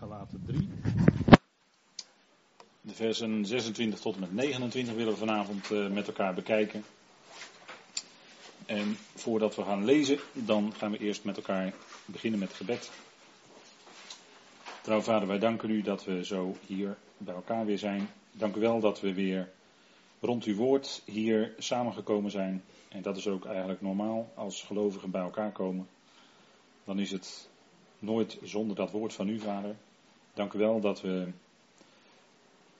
Galaten 3. De versen 26 tot en met 29 willen we vanavond uh, met elkaar bekijken. En voordat we gaan lezen, dan gaan we eerst met elkaar beginnen met gebed. Trouw vader, wij danken u dat we zo hier bij elkaar weer zijn. Dank u wel dat we weer rond uw woord hier samengekomen zijn. En dat is ook eigenlijk normaal als gelovigen bij elkaar komen. Dan is het nooit zonder dat woord van u, vader. Dank u wel dat we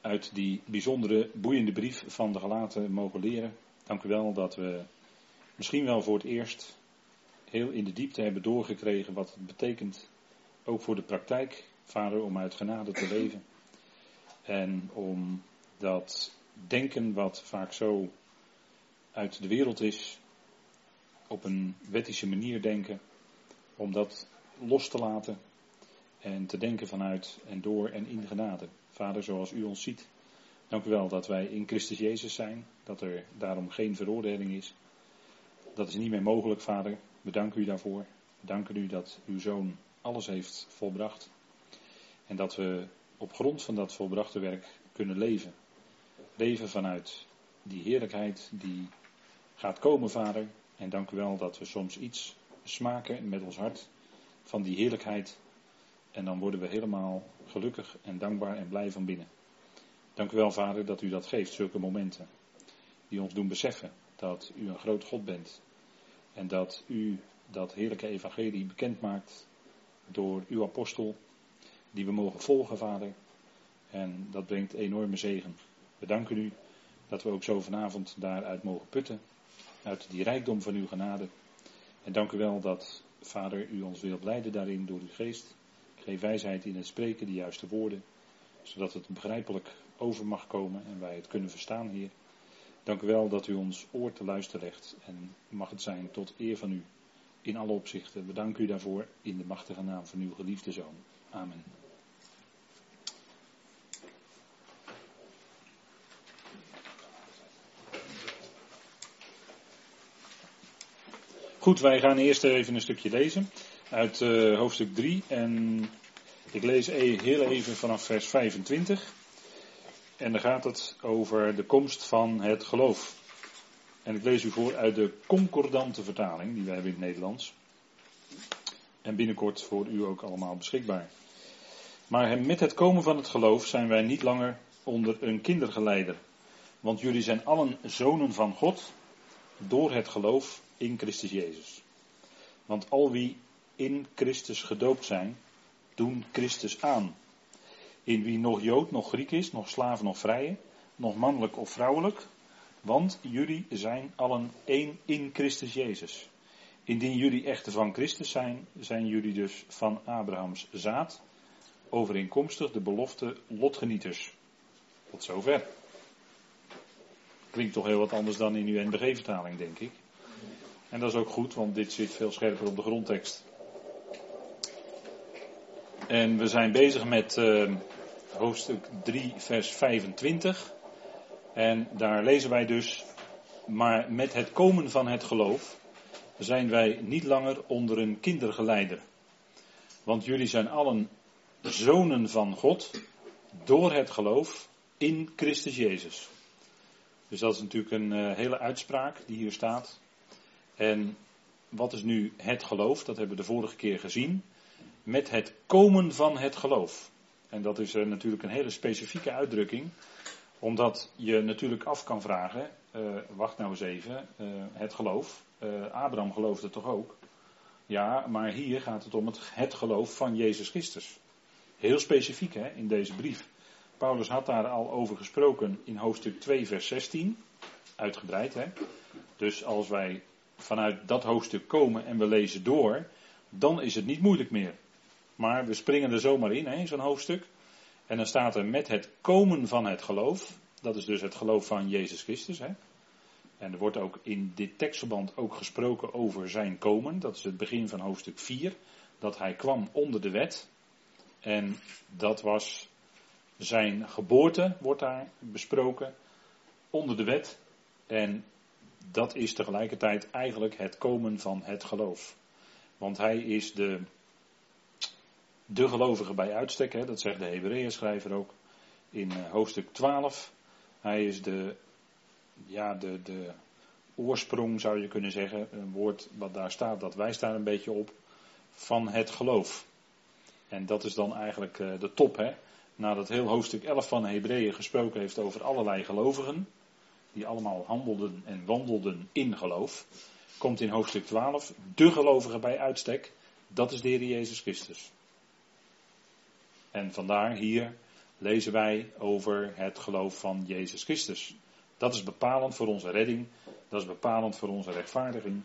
uit die bijzondere, boeiende brief van de gelaten mogen leren. Dank u wel dat we misschien wel voor het eerst heel in de diepte hebben doorgekregen wat het betekent, ook voor de praktijk, vader, om uit genade te leven. En om dat denken wat vaak zo uit de wereld is, op een wettische manier denken, om dat los te laten en te denken vanuit en door en in genade. Vader, zoals u ons ziet, dank u wel dat wij in Christus Jezus zijn, dat er daarom geen veroordeling is. Dat is niet meer mogelijk, Vader. We danken u daarvoor. We danken u dat uw zoon alles heeft volbracht. En dat we op grond van dat volbrachte werk kunnen leven. Leven vanuit die heerlijkheid die gaat komen, Vader. En dank u wel dat we soms iets smaken met ons hart van die heerlijkheid en dan worden we helemaal gelukkig en dankbaar en blij van binnen. Dank u wel, Vader, dat u dat geeft, zulke momenten. Die ons doen beseffen dat u een groot God bent. En dat u dat heerlijke evangelie bekend maakt door uw apostel, die we mogen volgen, Vader. En dat brengt enorme zegen. We danken u dat we ook zo vanavond daaruit mogen putten, uit die rijkdom van uw genade. En dank u wel dat, Vader, u ons wilt leiden daarin door uw geest. Geef wijsheid in het spreken, de juiste woorden, zodat het begrijpelijk over mag komen en wij het kunnen verstaan, Heer. Dank u wel dat u ons oor te luisteren legt en mag het zijn tot eer van u in alle opzichten. We danken u daarvoor in de machtige naam van uw geliefde Zoon. Amen. Goed, wij gaan eerst even een stukje lezen uit uh, hoofdstuk 3 en ik lees e- heel even vanaf vers 25. En dan gaat het over de komst van het geloof. En ik lees u voor uit de concordante vertaling die wij hebben in het Nederlands. En binnenkort voor u ook allemaal beschikbaar. Maar met het komen van het geloof zijn wij niet langer onder een kindergeleider. Want jullie zijn allen zonen van God door het geloof in Christus Jezus. Want al wie in Christus gedoopt zijn, doen Christus aan. In wie nog Jood, nog Griek is, nog slaaf, nog vrije, nog mannelijk of vrouwelijk. Want jullie zijn allen één in Christus Jezus. Indien jullie echter van Christus zijn, zijn jullie dus van Abrahams zaad, overeenkomstig de belofte lotgenieters. Tot zover. Klinkt toch heel wat anders dan in uw NBG-vertaling, denk ik. En dat is ook goed, want dit zit veel scherper op de grondtekst. En we zijn bezig met uh, hoofdstuk 3, vers 25. En daar lezen wij dus, maar met het komen van het geloof zijn wij niet langer onder een kindergeleider. Want jullie zijn allen zonen van God door het geloof in Christus Jezus. Dus dat is natuurlijk een uh, hele uitspraak die hier staat. En wat is nu het geloof? Dat hebben we de vorige keer gezien met het komen van het geloof. En dat is uh, natuurlijk een hele specifieke uitdrukking, omdat je natuurlijk af kan vragen, uh, wacht nou eens even, uh, het geloof, Abraham geloofde toch ook? Ja, maar hier gaat het om het, het geloof van Jezus Christus. Heel specifiek hè, in deze brief. Paulus had daar al over gesproken in hoofdstuk 2, vers 16. Uitgebreid hè. Dus als wij vanuit dat hoofdstuk komen en we lezen door, dan is het niet moeilijk meer. Maar we springen er zomaar in, in zo'n hoofdstuk. En dan staat er met het komen van het geloof. Dat is dus het geloof van Jezus Christus. Hè? En er wordt ook in dit tekstverband ook gesproken over zijn komen. Dat is het begin van hoofdstuk 4. Dat hij kwam onder de wet. En dat was zijn geboorte, wordt daar besproken. Onder de wet. En dat is tegelijkertijd eigenlijk het komen van het geloof. Want hij is de de gelovige bij uitstek, hè, dat zegt de Hebreeën schrijver ook in eh, hoofdstuk 12. Hij is de, ja, de, de oorsprong zou je kunnen zeggen, een woord wat daar staat, dat wijst daar een beetje op, van het geloof. En dat is dan eigenlijk eh, de top, hè. Nadat heel hoofdstuk 11 van Hebreeën gesproken heeft over allerlei gelovigen, die allemaal handelden en wandelden in geloof, komt in hoofdstuk 12 de gelovige bij uitstek, dat is de Heer Jezus Christus. En vandaar hier lezen wij over het geloof van Jezus Christus. Dat is bepalend voor onze redding, dat is bepalend voor onze rechtvaardiging.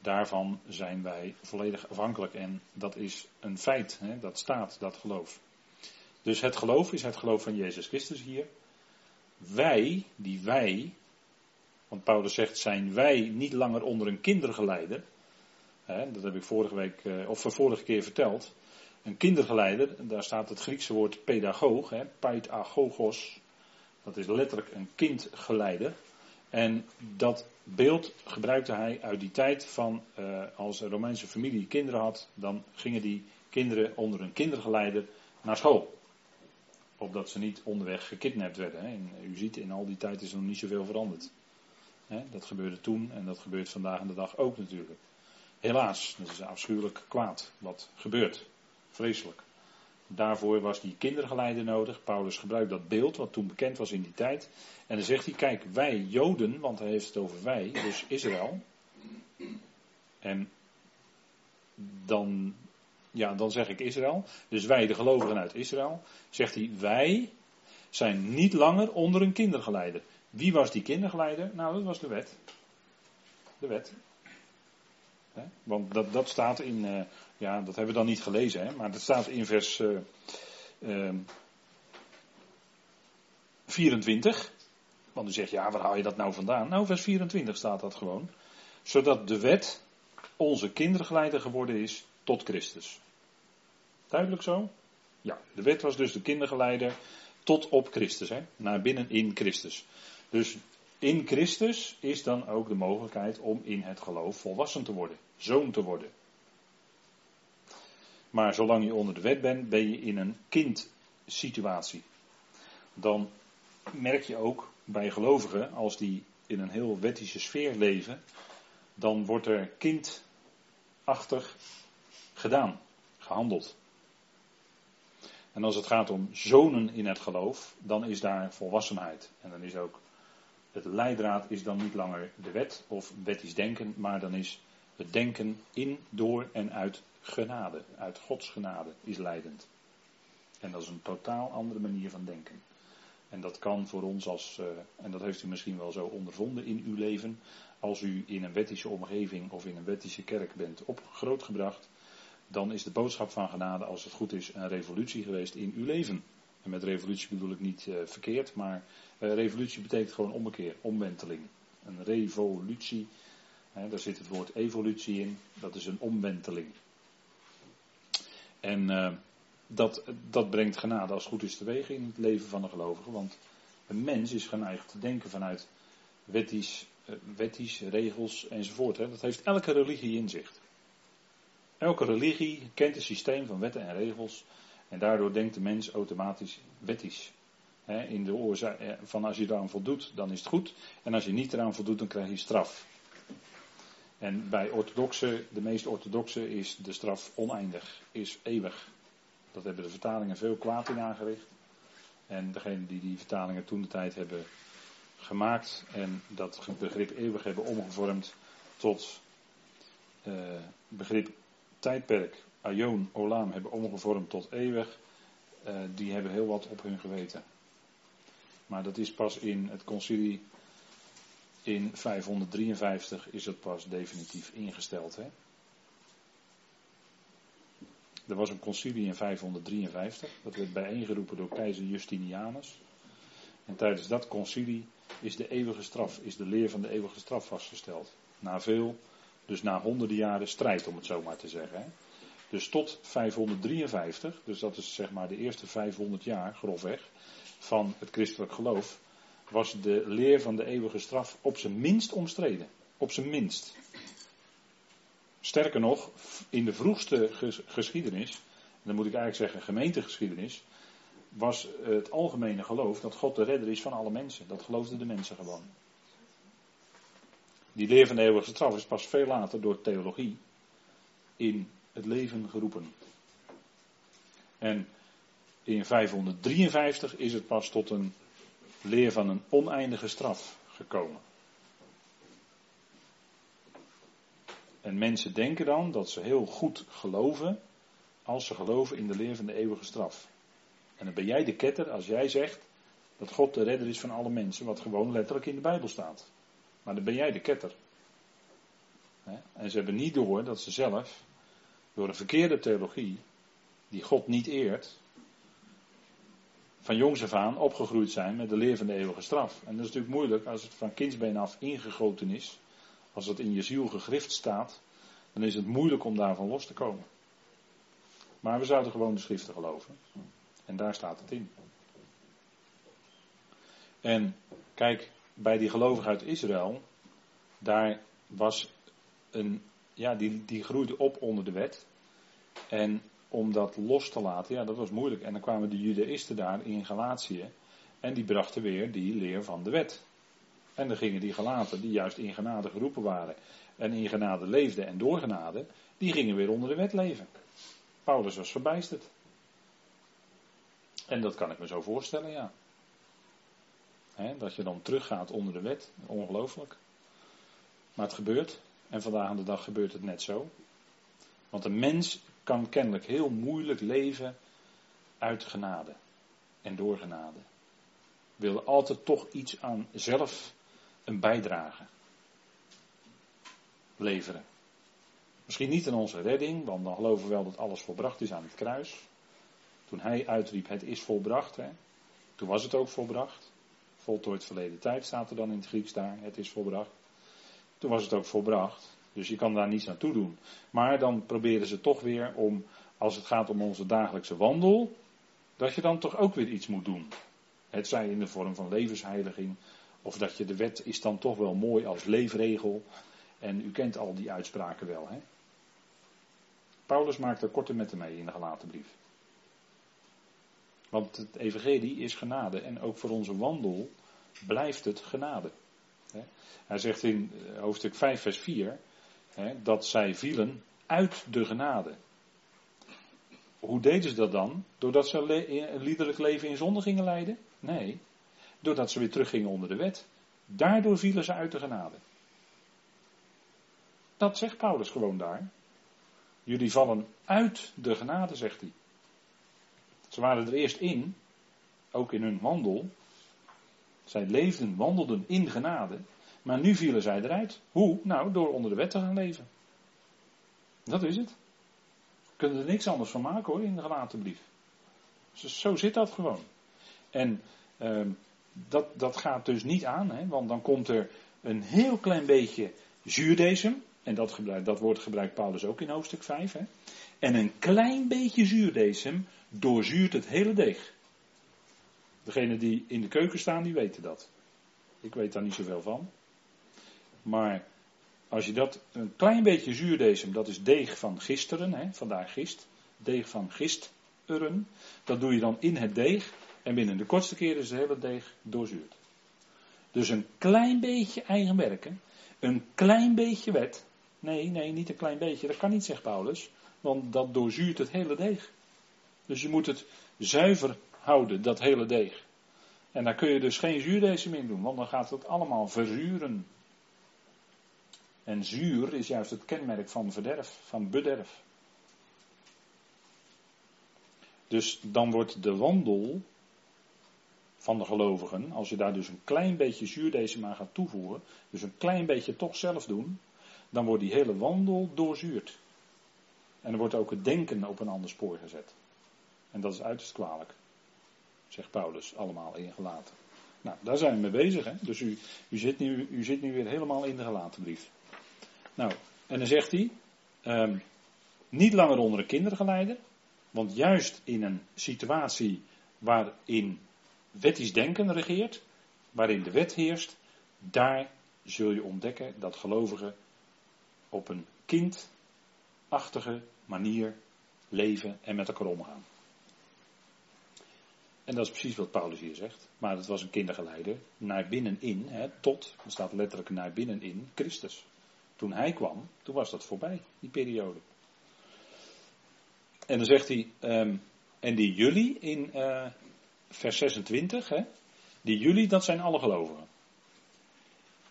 Daarvan zijn wij volledig afhankelijk en dat is een feit, hè? dat staat, dat geloof. Dus het geloof is het geloof van Jezus Christus hier. Wij, die wij, want Paulus zegt, zijn wij niet langer onder een kindergeleider. Hè, dat heb ik vorige week, eh, of vorige keer verteld. Een kindergeleider, daar staat het Griekse woord pedagoog, hè, paidagogos. Dat is letterlijk een kindgeleider. En dat beeld gebruikte hij uit die tijd van uh, als een Romeinse familie kinderen had, dan gingen die kinderen onder een kindergeleider naar school. Opdat ze niet onderweg gekidnapt werden. Hè. En u ziet, in al die tijd is er nog niet zoveel veranderd. Hè, dat gebeurde toen en dat gebeurt vandaag de dag ook natuurlijk. Helaas, dat is afschuwelijk kwaad wat gebeurt. Vreselijk. Daarvoor was die kindergeleider nodig. Paulus gebruikt dat beeld wat toen bekend was in die tijd. En dan zegt hij, kijk, wij Joden, want hij heeft het over wij, dus Israël. En dan, ja, dan zeg ik Israël. Dus wij, de gelovigen uit Israël, zegt hij, wij zijn niet langer onder een kindergeleider. Wie was die kindergeleider? Nou, dat was de wet. De wet. Want dat, dat staat in, uh, ja, dat hebben we dan niet gelezen, hè, maar dat staat in vers uh, uh, 24. Want u zegt, ja, waar haal je dat nou vandaan? Nou, vers 24 staat dat gewoon. Zodat de wet onze kindergeleider geworden is tot Christus. Duidelijk zo? Ja, de wet was dus de kindergeleider tot op Christus, hè, naar binnen in Christus. Dus in Christus is dan ook de mogelijkheid om in het geloof volwassen te worden, zoon te worden. Maar zolang je onder de wet bent, ben je in een kindsituatie. Dan merk je ook bij gelovigen, als die in een heel wettische sfeer leven, dan wordt er kindachtig gedaan, gehandeld. En als het gaat om zonen in het geloof, dan is daar volwassenheid. En dan is ook het leidraad is dan niet langer de wet of wettisch denken, maar dan is het denken in, door en uit genade, uit Gods genade is leidend. En dat is een totaal andere manier van denken. En dat kan voor ons als, uh, en dat heeft u misschien wel zo ondervonden in uw leven, als u in een wettische omgeving of in een wettische kerk bent op grootgebracht, dan is de boodschap van genade, als het goed is, een revolutie geweest in uw leven. En met revolutie bedoel ik niet uh, verkeerd, maar uh, revolutie betekent gewoon ommekeer, omwenteling. Een revolutie, hè, daar zit het woord evolutie in, dat is een omwenteling. En uh, dat, dat brengt genade als goed is teweeg in het leven van een gelovige, want een mens is geneigd te denken vanuit wettisch, wettisch regels enzovoort. Hè. Dat heeft elke religie in zich. Elke religie kent een systeem van wetten en regels en daardoor denkt de mens automatisch wettisch. in de oorzaak eh, van als je eraan voldoet, dan is het goed. En als je niet eraan voldoet, dan krijg je straf. En bij orthodoxe, de meest orthodoxe, is de straf oneindig, is eeuwig. Dat hebben de vertalingen veel kwaad in aangericht. En degenen die die vertalingen toen de tijd hebben gemaakt en dat begrip eeuwig hebben omgevormd tot uh, begrip tijdperk Aion, Olam hebben omgevormd tot eeuwig, uh, die hebben heel wat op hun geweten. Maar dat is pas in het concilie in 553 is het pas definitief ingesteld. Hè? Er was een concilie in 553, dat werd bijeengeroepen door keizer Justinianus. En tijdens dat concilie is de eeuwige straf, is de leer van de eeuwige straf vastgesteld. Na veel, dus na honderden jaren strijd om het zo maar te zeggen. Hè? Dus tot 553, dus dat is zeg maar de eerste 500 jaar, grofweg, van het christelijk geloof, was de leer van de eeuwige straf op zijn minst omstreden. Op zijn minst. Sterker nog, in de vroegste geschiedenis dan moet ik eigenlijk zeggen gemeentegeschiedenis, was het algemene geloof dat God de redder is van alle mensen. Dat geloofden de mensen gewoon. Die leer van de eeuwige straf is pas veel later door theologie in het leven geroepen. En in 553 is het pas tot een leer van een oneindige straf gekomen. En mensen denken dan dat ze heel goed geloven als ze geloven in de leer van de eeuwige straf. En dan ben jij de ketter als jij zegt dat God de redder is van alle mensen, wat gewoon letterlijk in de Bijbel staat. Maar dan ben jij de ketter. En ze hebben niet door dat ze zelf, door een verkeerde theologie, die God niet eert, van jongs af aan opgegroeid zijn met de leer van de eeuwige straf. En dat is natuurlijk moeilijk als het van kindsbeen af ingegoten is. Als het in je ziel gegrift staat, dan is het moeilijk om daarvan los te komen. Maar we zouden gewoon de schriften geloven. En daar staat het in. En kijk, bij die gelovigen uit Israël, daar was een, ja, die, die groeide op onder de wet. En om dat los te laten, ja, dat was moeilijk. En dan kwamen de Judaïsten daar in Galatië. En die brachten weer die leer van de wet. En dan gingen die gelaten, die juist in genade geroepen waren. En in genade leefden en door genade, die gingen weer onder de wet leven. Paulus was verbijsterd. En dat kan ik me zo voorstellen, ja. dat je dan teruggaat onder de wet, ongelooflijk. Maar het gebeurt. En vandaag aan de dag gebeurt het net zo. Want een mens kan kennelijk heel moeilijk leven uit genade en door genade. Wil altijd toch iets aan zelf een bijdrage leveren. Misschien niet in onze redding, want dan geloven we wel dat alles volbracht is aan het kruis. Toen hij uitriep, het is volbracht, toen was het ook volbracht. Voltooid verleden tijd staat er dan in het Grieks daar, het is volbracht. Toen was het ook volbracht. Dus je kan daar niets naartoe doen. Maar dan proberen ze toch weer om, als het gaat om onze dagelijkse wandel, dat je dan toch ook weer iets moet doen. Het zij in de vorm van levensheiliging, of dat je de wet is dan toch wel mooi als leefregel. En u kent al die uitspraken wel. Hè? Paulus maakt er korte metten mee in de gelaten brief. Want het evangelie is genade en ook voor onze wandel blijft het genade. Hij zegt in eh, hoofdstuk 5 vers 4 dat zij vielen uit de genade. Hoe deden ze dat dan? Doordat ze een liederlijk leven in zonde gingen leiden? Nee, doordat ze weer teruggingen onder de wet. Daardoor vielen ze uit de genade. Dat zegt Paulus gewoon daar. Jullie vallen uit de genade, zegt hij. Ze waren er eerst in, ook in hun wandel. Zij leefden, wandelden in genade. Maar nu vielen zij eruit. Hoe? Nou, door onder de wet te gaan leven. Dat is het. We kunnen er niks anders van maken hoor, in de gelaten brief. Zo zit dat gewoon. En uh, dat, dat gaat dus niet aan, hè, want dan komt er een heel klein beetje zuurdesem. En dat, dat woord gebruikt Paulus ook in hoofdstuk 5. Hè. En een klein beetje zuurdesem doorzuurt het hele deeg. Degenen die in de keuken staan, die weten dat. Ik weet daar niet zoveel van. Maar als je dat, een klein beetje zuurdesem, dat is deeg van gisteren, hè, vandaar gist, deeg van gisteren, dat doe je dan in het deeg en binnen de kortste keer is het hele deeg doorzuurd. Dus een klein beetje eigen werken, een klein beetje wet, nee, nee, niet een klein beetje, dat kan niet, zegt Paulus, want dat doorzuurt het hele deeg. Dus je moet het zuiver houden, dat hele deeg. En daar kun je dus geen zuurdesem in doen, want dan gaat het allemaal verzuren. En zuur is juist het kenmerk van verderf, van bederf. Dus dan wordt de wandel van de gelovigen, als je daar dus een klein beetje zuurdesem aan gaat toevoegen, dus een klein beetje toch zelf doen, dan wordt die hele wandel doorzuurd. En dan wordt ook het denken op een ander spoor gezet. En dat is uiterst kwalijk, zegt Paulus allemaal ingelaten. Nou, daar zijn we mee bezig. Hè? Dus u, u, zit nu, u zit nu weer helemaal in de gelaten brief. Nou, en dan zegt hij, um, niet langer onder een kindergeleider, want juist in een situatie waarin wettisch denken regeert, waarin de wet heerst, daar zul je ontdekken dat gelovigen op een kindachtige manier leven en met elkaar omgaan. En dat is precies wat Paulus hier zegt. Maar het was een kindergeleider naar binnenin, hè, tot, er staat letterlijk naar binnenin, Christus. Toen hij kwam, toen was dat voorbij, die periode. En dan zegt hij, um, en die jullie in uh, vers 26, hè, die jullie, dat zijn alle gelovigen.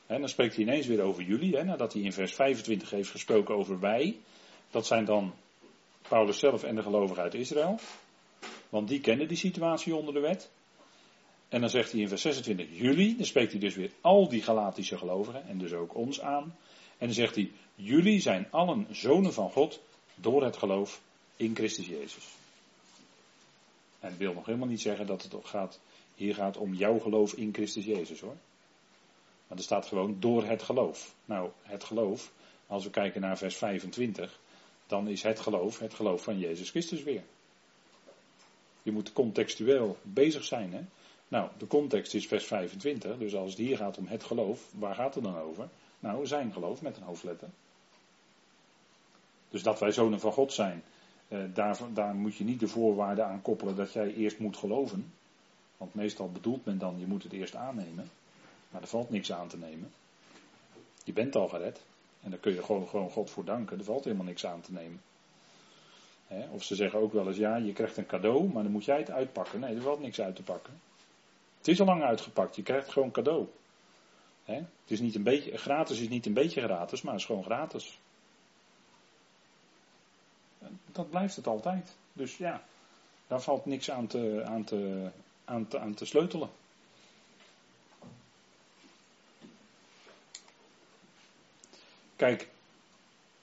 En dan spreekt hij ineens weer over jullie, hè, nadat hij in vers 25 heeft gesproken over wij. Dat zijn dan Paulus zelf en de gelovigen uit Israël. Want die kennen die situatie onder de wet. En dan zegt hij in vers 26 jullie, dan spreekt hij dus weer al die Galatische gelovigen en dus ook ons aan. En dan zegt hij, jullie zijn allen zonen van God door het geloof in Christus Jezus. En het wil nog helemaal niet zeggen dat het gaat, hier gaat om jouw geloof in Christus Jezus hoor. Maar er staat gewoon door het geloof. Nou, het geloof, als we kijken naar vers 25, dan is het geloof het geloof van Jezus Christus weer. Je moet contextueel bezig zijn. Hè? Nou, de context is vers 25, dus als het hier gaat om het geloof, waar gaat het dan over? Nou, zijn geloof met een hoofdletter. Dus dat wij zonen van God zijn, eh, daar, daar moet je niet de voorwaarden aan koppelen dat jij eerst moet geloven. Want meestal bedoelt men dan, je moet het eerst aannemen. Maar er valt niks aan te nemen. Je bent al gered. En daar kun je gewoon, gewoon God voor danken. Er valt helemaal niks aan te nemen. of ze zeggen ook wel eens, ja, je krijgt een cadeau, maar dan moet jij het uitpakken. Nee, er valt niks uit te pakken. Het is al lang uitgepakt, je krijgt gewoon cadeau. Het is niet een beetje, gratis is niet een beetje gratis, maar het is gewoon gratis. Dat blijft het altijd. Dus ja, daar valt niks aan te, aan te, aan te, aan te sleutelen. Kijk,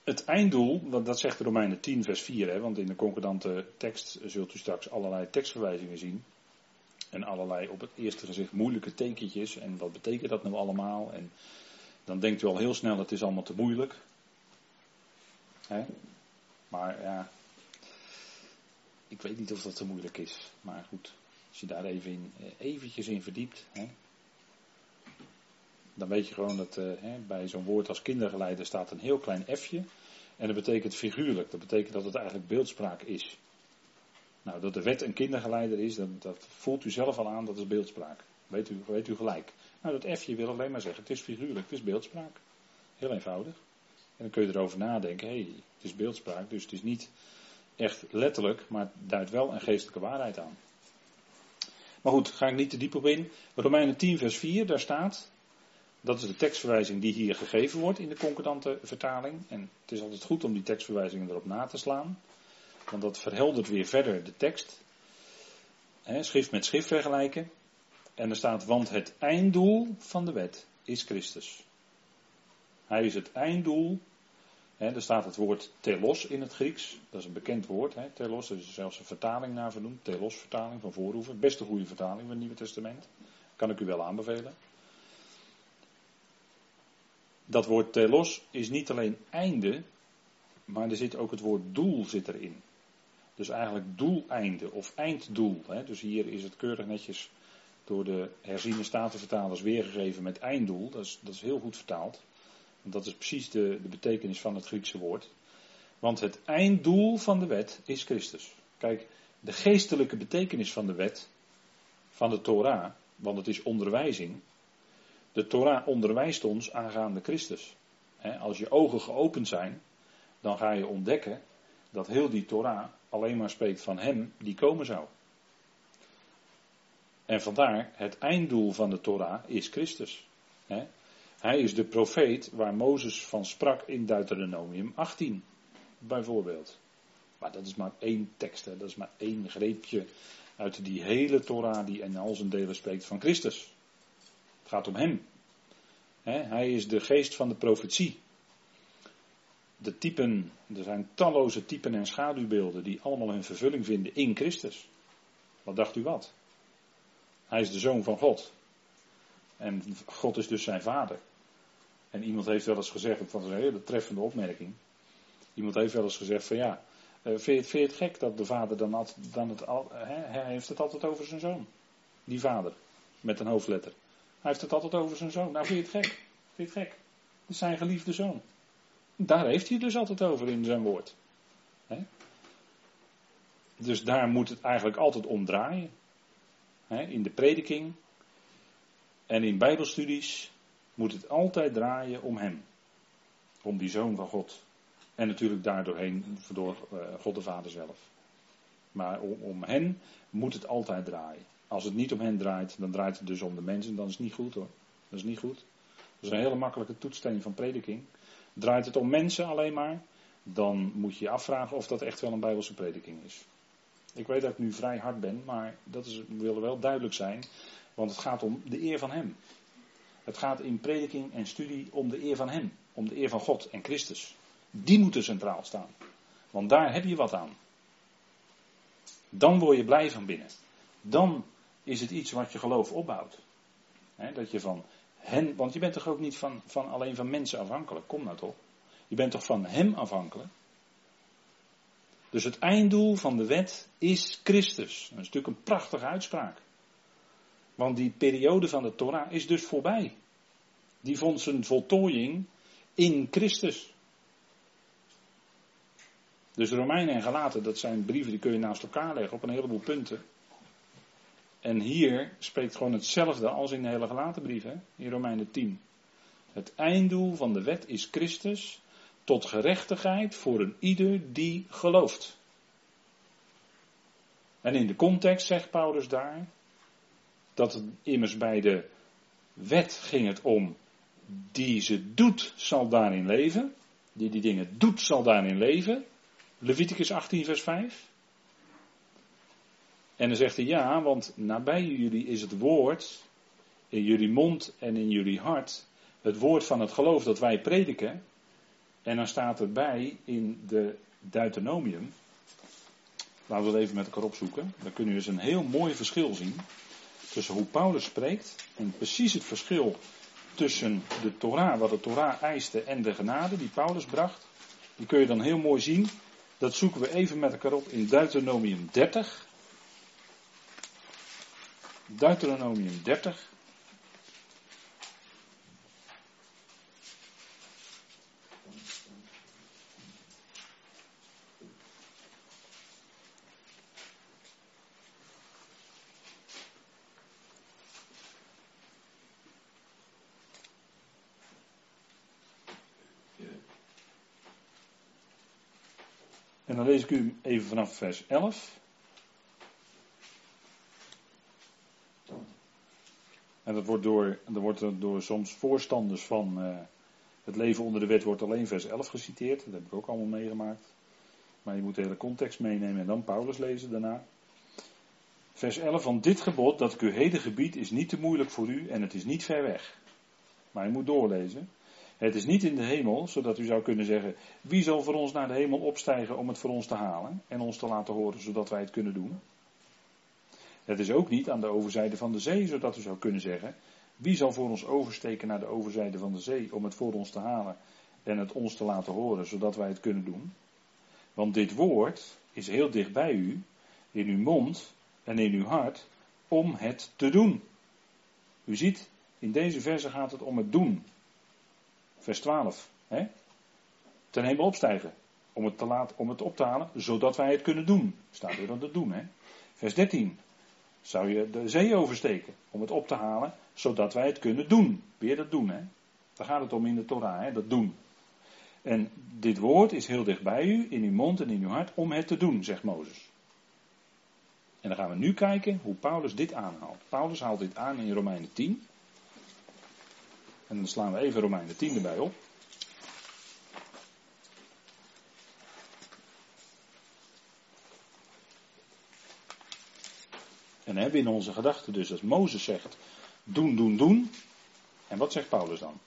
het einddoel, want dat zegt Romeinen 10 vers 4, hè, want in de concordante tekst zult u straks allerlei tekstverwijzingen zien. En allerlei op het eerste gezicht moeilijke tekentjes. En wat betekent dat nou allemaal? En dan denkt u al heel snel, het is allemaal te moeilijk. Hè? Maar ja, ik weet niet of dat te moeilijk is. Maar goed, als je daar even in, eh, eventjes in verdiept. Hè, dan weet je gewoon dat uh, hè, bij zo'n woord als kindergeleider staat een heel klein f'je. En dat betekent figuurlijk. Dat betekent dat het eigenlijk beeldspraak is. Nou, dat de wet een kindergeleider is, dat, dat voelt u zelf al aan, dat is beeldspraak. Weet u, weet u gelijk. Nou, dat f'je wil alleen maar zeggen, het is figuurlijk, het is beeldspraak. Heel eenvoudig. En dan kun je erover nadenken, hé, hey, het is beeldspraak, dus het is niet echt letterlijk, maar het duidt wel een geestelijke waarheid aan. Maar goed, ga ik niet te diep op in. Romeinen 10, vers 4, daar staat. Dat is de tekstverwijzing die hier gegeven wordt in de concordante vertaling. En het is altijd goed om die tekstverwijzingen erop na te slaan. Want dat verheldert weer verder de tekst. schrift met schrift vergelijken. En er staat, want het einddoel van de wet is Christus. Hij is het einddoel er staat het woord telos in het Grieks. Dat is een bekend woord. He, telos, er is zelfs een vertaling naar vernoemd. Telos vertaling van Voorhoeven. Best een goede vertaling van het Nieuwe Testament. Kan ik u wel aanbevelen. Dat woord telos is niet alleen einde, maar er zit ook het woord doel zit erin. Dus eigenlijk doeleinde of einddoel. Dus hier is het keurig netjes door de herziene statenvertalers weergegeven met einddoel. Dat is, dat is heel goed vertaald. Dat is precies de, de betekenis van het Griekse woord. Want het einddoel van de wet is Christus. Kijk, de geestelijke betekenis van de wet, van de Torah, want het is onderwijzing. De Torah onderwijst ons aangaande Christus. als je ogen geopend zijn, dan ga je ontdekken dat heel die Torah alleen maar spreekt van Hem die komen zou. En vandaar, het einddoel van de Torah is Christus. Hij is de profeet waar Mozes van sprak in Deuteronomium 18, bijvoorbeeld. Maar dat is maar één tekst, hè? dat is maar één greepje uit die hele Torah die in al zijn delen spreekt van Christus. Het gaat om hem. hij is de geest van de profetie. De typen, er zijn talloze typen en schaduwbeelden die allemaal hun vervulling vinden in Christus. Wat dacht u wat? Hij is de zoon van God. En God is dus zijn vader. En iemand heeft wel eens gezegd, dat was een hele treffende opmerking. Iemand heeft wel eens gezegd van ja, uh, vind, je, het gek dat de vader dan, altijd, dan het hij heeft het altijd over zijn zoon. Die vader, met een hoofdletter. Hij heeft het altijd over zijn zoon. Nou, vind je het gek? Vind je het gek? Het is zijn geliefde zoon. Daar heeft hij dus altijd over in zijn woord. Dus daar moet het eigenlijk altijd om draaien. in de prediking en in bijbelstudies moet het altijd draaien om Hem. Om die Zoon van God. En natuurlijk daardoorheen door eh, God de Vader zelf. Maar om, om hen moet het altijd draaien. Als het niet om hen draait, dan draait het dus om de mensen. Dan is het niet goed hoor. Dat is niet goed. Dat is een hele makkelijke toetssteen van prediking. Draait het om mensen alleen maar, dan moet je je afvragen of dat echt wel een Bijbelse prediking is. Ik weet dat ik nu vrij hard ben, maar dat is, wil wel duidelijk zijn, want het gaat om de eer van Hem. Het gaat in prediking en studie om de eer van Hem, om de eer van God en Christus. Die moeten centraal staan, want daar heb je wat aan. Dan word je blij van binnen. Dan is het iets wat je geloof opbouwt. dat je van hen, want je bent toch ook niet van, van alleen van mensen afhankelijk, kom nou toch. Je bent toch van Hem afhankelijk? Dus het einddoel van de wet is Christus. Dat is natuurlijk een prachtige uitspraak. Want die periode van de Torah is dus voorbij. Die vond zijn voltooiing in Christus. Dus Romeinen en Galaten, dat zijn brieven die kun je naast elkaar leggen op een heleboel punten. En hier spreekt gewoon hetzelfde als in de hele Galatenbrief, hè? in Romeinen 10. Het einddoel van de wet is Christus tot gerechtigheid voor een ieder die gelooft. En in de context zegt Paulus daar dat het immers bij de wet ging het om die ze doet zal daarin leven. Die die dingen doet zal daarin leven. Leviticus 18 vers 5. En dan zegt hij ja, want nabij jullie is het woord in jullie mond en in jullie hart. Het woord van het geloof dat wij prediken. En dan staat erbij in de Deuteronomium. Laten we het even met elkaar opzoeken. Dan kunnen we eens een heel mooi verschil zien. Tussen hoe Paulus spreekt. En precies het verschil tussen de Torah, wat de Torah eiste. En de genade die Paulus bracht. Die kun je dan heel mooi zien. Dat zoeken we even met elkaar op in Deuteronomium 30. Deuteronomium 30. En dan lees ik u even vanaf vers 11. En dat wordt door, dat wordt door soms voorstanders van uh, het leven onder de wet wordt alleen vers 11 geciteerd. Dat heb ik ook allemaal meegemaakt. Maar je moet de hele context meenemen en dan Paulus lezen daarna. Vers 11 van dit gebod dat ik u heden gebied is niet te moeilijk voor u en het is niet ver weg. Maar je moet doorlezen. Het is niet in de hemel, zodat u zou kunnen zeggen: wie zal voor ons naar de hemel opstijgen om het voor ons te halen en ons te laten horen, zodat wij het kunnen doen? Het is ook niet aan de overzijde van de zee, zodat u zou kunnen zeggen: wie zal voor ons oversteken naar de overzijde van de zee om het voor ons te halen en het ons te laten horen, zodat wij het kunnen doen? Want dit woord is heel dicht bij u, in uw mond en in uw hart, om het te doen. U ziet, in deze verse gaat het om het doen. Vers 12. Hè? Ten hemel opstijgen. Om het, te laten, om het op te halen, zodat wij het kunnen doen. Staat er dat het doen. Hè? Vers 13. Zou je de zee oversteken om het op te halen, zodat wij het kunnen doen. Weer dat doen, hè? Daar gaat het om in de Torah, hè? dat doen. En dit woord is heel dicht bij u, in uw mond en in uw hart, om het te doen, zegt Mozes. En dan gaan we nu kijken hoe Paulus dit aanhaalt. Paulus haalt dit aan in Romeinen 10. En dan slaan we even Romeinen 10 erbij op. En hebben we in onze gedachten dus als Mozes zegt, doen, doen, doen. En wat zegt Paulus dan?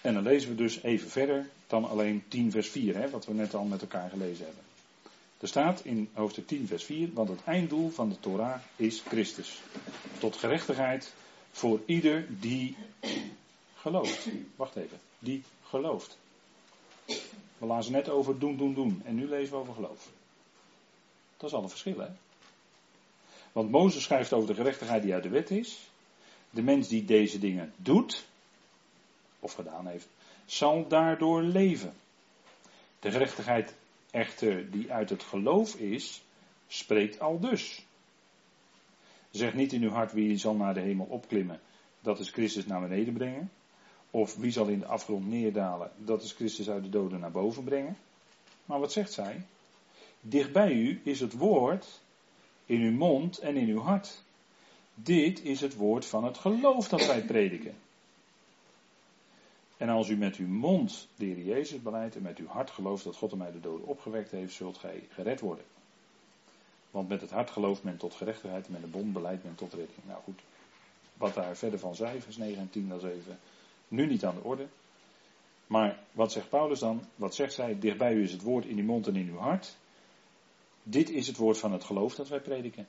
En dan lezen we dus even verder dan alleen 10 vers 4, hè, wat we net al met elkaar gelezen hebben. Er staat in hoofdstuk 10 vers 4, want het einddoel van de Torah is Christus. Tot gerechtigheid voor ieder die gelooft. Wacht even, die We lazen net over doen, doen, doen. En nu lezen we over geloof. Dat is al een verschil, hè? Want Mozes schrijft over de gerechtigheid die uit de wet is. De mens die deze dingen doet. of gedaan heeft, zal daardoor leven. De gerechtigheid echter die uit het geloof is, spreekt al dus. Zeg niet in uw hart wie zal naar de hemel opklimmen, dat is Christus naar beneden brengen. Of wie zal in de afgrond neerdalen, dat is Christus uit de doden naar boven brengen. Maar wat zegt zij? Dicht bij u is het woord in uw mond en in uw hart. Dit is het woord van het geloof dat wij prediken. En als u met uw mond de Heer Jezus beleidt en met uw hart gelooft dat God hem uit de doden opgewekt heeft, zult gij gered worden. Want met het hart gelooft men tot gerechtigheid en met de bond beleidt men tot redding. Nou goed, wat daar verder van vers 9 en 10, dat is nu niet aan de orde. Maar wat zegt Paulus dan? Wat zegt zij? Dichtbij u is het woord in uw mond en in uw hart. Dit is het woord van het geloof dat wij prediken.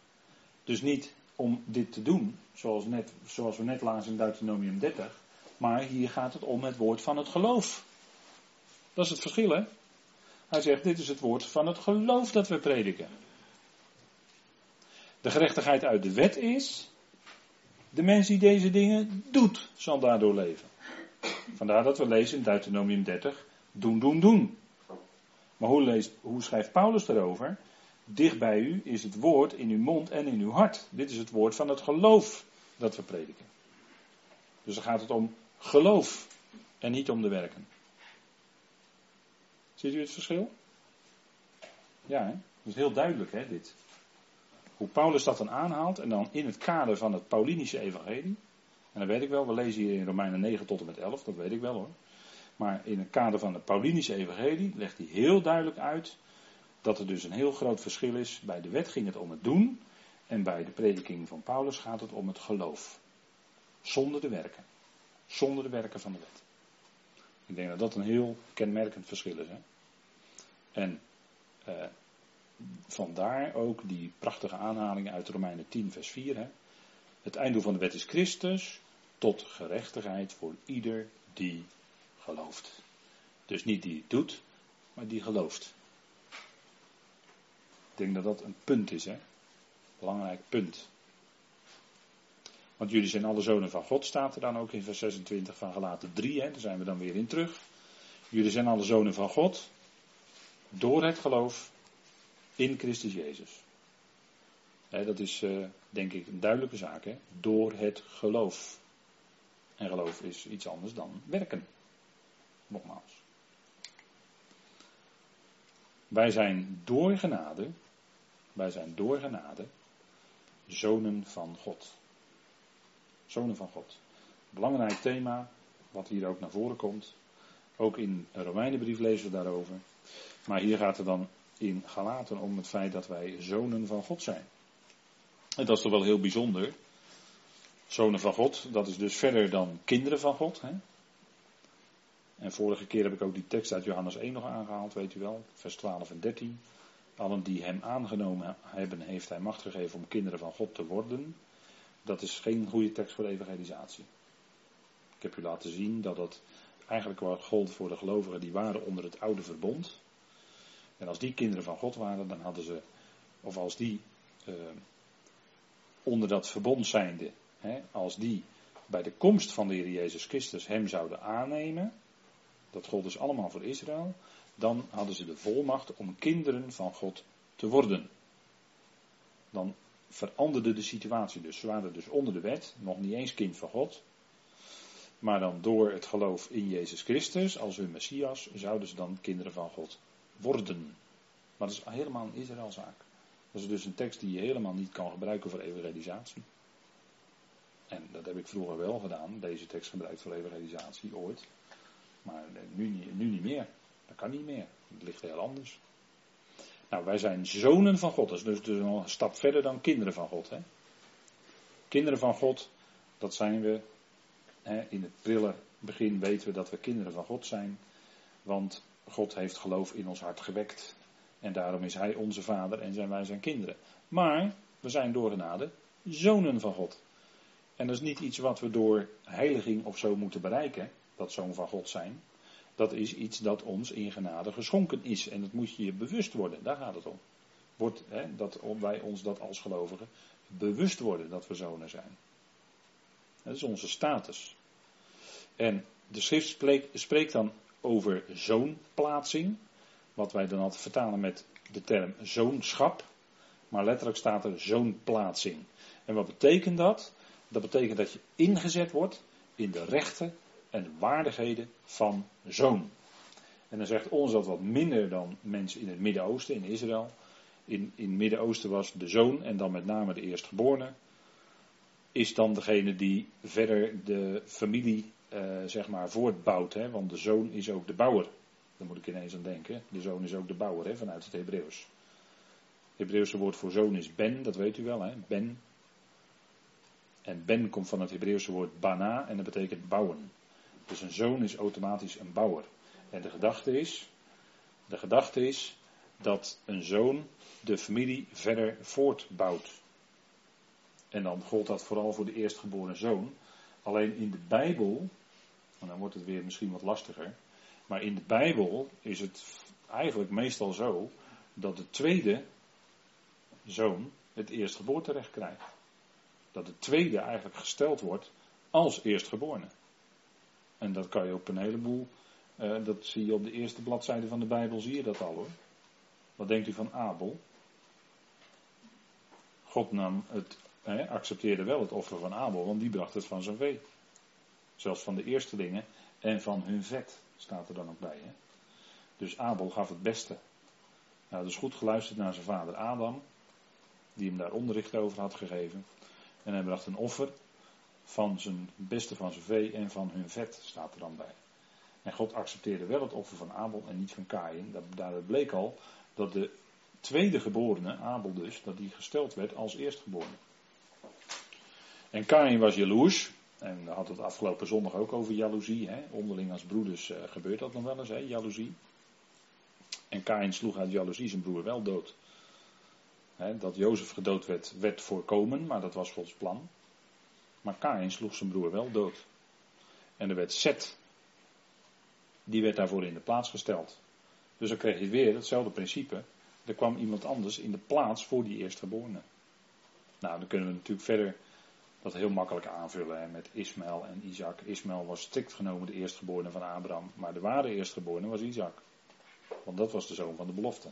Dus niet om dit te doen, zoals, net, zoals we net lazen in Deuteronomium 30. Maar hier gaat het om het woord van het geloof. Dat is het verschil, hè? Hij zegt: Dit is het woord van het geloof dat we prediken. De gerechtigheid uit de wet is. De mens die deze dingen doet, zal daardoor leven. Vandaar dat we lezen in Deuteronomium 30: doen, doen, doen. Maar hoe, leest, hoe schrijft Paulus erover? Dicht bij u is het woord in uw mond en in uw hart. Dit is het woord van het geloof dat we prediken. Dus dan gaat het om geloof en niet om de werken. Ziet u het verschil? Ja, hè? dat is heel duidelijk, hè, dit. Hoe Paulus dat dan aanhaalt en dan in het kader van het Paulinische evangelie. En dat weet ik wel, we lezen hier in Romeinen 9 tot en met 11, dat weet ik wel hoor. Maar in het kader van het Paulinische evangelie legt hij heel duidelijk uit dat er dus een heel groot verschil is. Bij de wet ging het om het doen en bij de prediking van Paulus gaat het om het geloof. Zonder de werken. Zonder de werken van de wet. Ik denk dat dat een heel kenmerkend verschil is. Hè? En eh, vandaar ook die prachtige aanhaling uit Romeinen 10, vers 4. Hè? Het einddoel van de wet is Christus tot gerechtigheid voor ieder die gelooft. Dus niet die doet, maar die gelooft. Ik denk dat dat een punt is, hè? Belangrijk punt. Want jullie zijn alle zonen van God, staat er dan ook in vers 26 van gelaten 3, hè? daar zijn we dan weer in terug. Jullie zijn alle zonen van God, door het geloof in Christus Jezus. dat is uh, denk ik een duidelijke zaak, hè? door het geloof. En geloof is iets anders dan werken. Nogmaals. Wij zijn door genade, wij zijn door genade zonen van God. Zonen van God. Belangrijk thema, wat hier ook naar voren komt. Ook in een Romeinenbrief lezen we daarover. Maar hier gaat het dan in Galaten om het feit dat wij zonen van God zijn. En dat is toch wel heel bijzonder. Zonen van God, dat is dus verder dan kinderen van God. Hè? En vorige keer heb ik ook die tekst uit Johannes 1 nog aangehaald, weet u wel, vers 12 en 13. Allen die hem aangenomen hebben, heeft hij macht gegeven om kinderen van God te worden. Dat is geen goede tekst voor evangelisatie. Ik heb u laten zien dat dat eigenlijk wat gold voor de gelovigen die waren onder het oude verbond. En als die kinderen van God waren, dan hadden ze, of als die eh, onder dat verbond zijnde, als die bij de komst van de Heer Jezus Christus hem zouden aannemen, dat gold dus allemaal voor Israël, dan hadden ze de volmacht om kinderen van God te worden. Dan veranderde de situatie dus. Ze waren dus onder de wet, nog niet eens kind van God. Maar dan door het geloof in Jezus Christus als hun Messias zouden ze dan kinderen van God worden. Maar dat is helemaal een Israëlzaak. Dat is dus een tekst die je helemaal niet kan gebruiken voor evangelisatie. En dat heb ik vroeger wel gedaan, deze tekst gebruikt voor evangelisatie ooit. Maar nu, nu niet meer. Dat kan niet meer. Het ligt heel anders. Nou, wij zijn zonen van God. Dat is dus, dus een stap verder dan kinderen van God. Hè? Kinderen van God, dat zijn we. Hè, in het prille begin weten we dat we kinderen van God zijn. Want God heeft geloof in ons hart gewekt. En daarom is Hij onze vader en zijn wij zijn kinderen. Maar we zijn door genade zonen van God. En dat is niet iets wat we door heiliging of zo moeten bereiken, dat zoon van God zijn. Dat is iets dat ons in genade geschonken is. En dat moet je je bewust worden, daar gaat het om. Wordt, hè, dat wij ons dat als gelovigen bewust worden dat we zonen zijn. Dat is onze status. En de schrift spreekt, spreekt dan over zoonplaatsing. Wat wij dan altijd vertalen met de term zoonschap. Maar letterlijk staat er zoonplaatsing. En wat betekent dat? Dat betekent dat je ingezet wordt in de rechten en waardigheden van zoon. En dan zegt ons dat wat minder dan mensen in het Midden-Oosten, in Israël. In, in het Midden-Oosten was de zoon en dan met name de eerstgeborene. Is dan degene die verder de familie uh, zeg maar voortbouwt. Hè? Want de zoon is ook de bouwer. Daar moet ik ineens aan denken. De zoon is ook de bouwer hè, vanuit het Hebreeuws. Het Hebreeuwse woord voor zoon is ben, dat weet u wel. Hè? Ben. En ben komt van het Hebreeuwse woord bana en dat betekent bouwen. Dus een zoon is automatisch een bouwer. En de gedachte is, de gedachte is dat een zoon de familie verder voortbouwt. En dan gold dat vooral voor de eerstgeboren zoon. Alleen in de Bijbel, en dan wordt het weer misschien wat lastiger, maar in de Bijbel is het eigenlijk meestal zo dat de tweede zoon het eerstgeboorterecht krijgt. Dat de tweede eigenlijk gesteld wordt als eerstgeborene. En dat kan je op een heleboel, uh, dat zie je op de eerste bladzijde van de Bijbel, zie je dat al hoor. Wat denkt u van Abel? God nam het, accepteerde wel het offer van Abel, want die bracht het van zijn vee. Zelfs van de eerstelingen en van hun vet staat er dan ook bij. Hè? Dus Abel gaf het beste. Nou, dus goed geluisterd naar zijn vader Adam, die hem daar onderricht over had gegeven. En hij bracht een offer van zijn beste van zijn vee en van hun vet, staat er dan bij. En God accepteerde wel het offer van Abel en niet van Kain. Daar bleek al dat de tweede geborene, Abel dus, dat die gesteld werd als eerstgeborene. En Kain was jaloers. En we hadden het afgelopen zondag ook over jaloezie. Hè? Onderling als broeders uh, gebeurt dat nog wel eens, hè? jaloezie. En Kain sloeg uit jaloezie zijn broer wel dood. Dat Jozef gedood werd, werd voorkomen, maar dat was Gods plan. Maar Kain sloeg zijn broer wel dood. En er werd Zet, die werd daarvoor in de plaats gesteld. Dus dan kreeg je weer hetzelfde principe. Er kwam iemand anders in de plaats voor die eerstgeborene. Nou, dan kunnen we natuurlijk verder dat heel makkelijk aanvullen met Ismaël en Isaac. Ismaël was strikt genomen de eerstgeborene van Abraham, maar de ware eerstgeborene was Isaac. Want dat was de zoon van de belofte.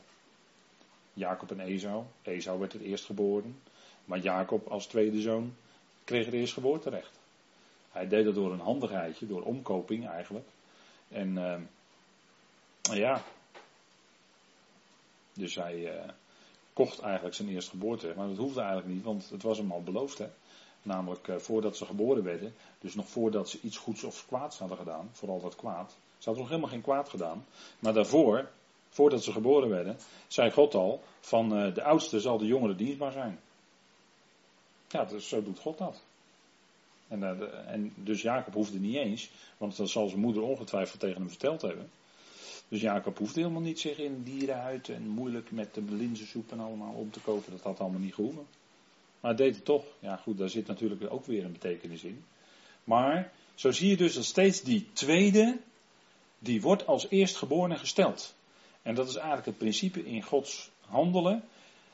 Jacob en Esau. Esau werd het eerstgeboren, maar Jacob als tweede zoon kreeg het eerstgeboorterecht. Hij deed dat door een handigheidje, door omkoping eigenlijk. En uh, ja, dus hij uh, kocht eigenlijk zijn eerste geboorte. Maar dat hoefde eigenlijk niet, want het was hem al beloofd. Namelijk uh, voordat ze geboren werden. Dus nog voordat ze iets goeds of kwaads hadden gedaan. Vooral dat kwaad. Ze hadden nog helemaal geen kwaad gedaan. Maar daarvoor, voordat ze geboren werden, zei God al: van uh, de oudste zal de jongere dienstbaar zijn. Ja, zo doet God dat. En, en dus Jacob hoefde niet eens, want dat zal zijn moeder ongetwijfeld tegen hem verteld hebben. Dus Jacob hoefde helemaal niet zich in dierenhuid en moeilijk met de linzensoep en allemaal om te kopen. Dat had allemaal niet gehoeven. Maar hij deed het toch. Ja goed, daar zit natuurlijk ook weer een betekenis in. Maar zo zie je dus dat steeds die tweede, die wordt als eerstgeborene gesteld. En dat is eigenlijk het principe in Gods handelen.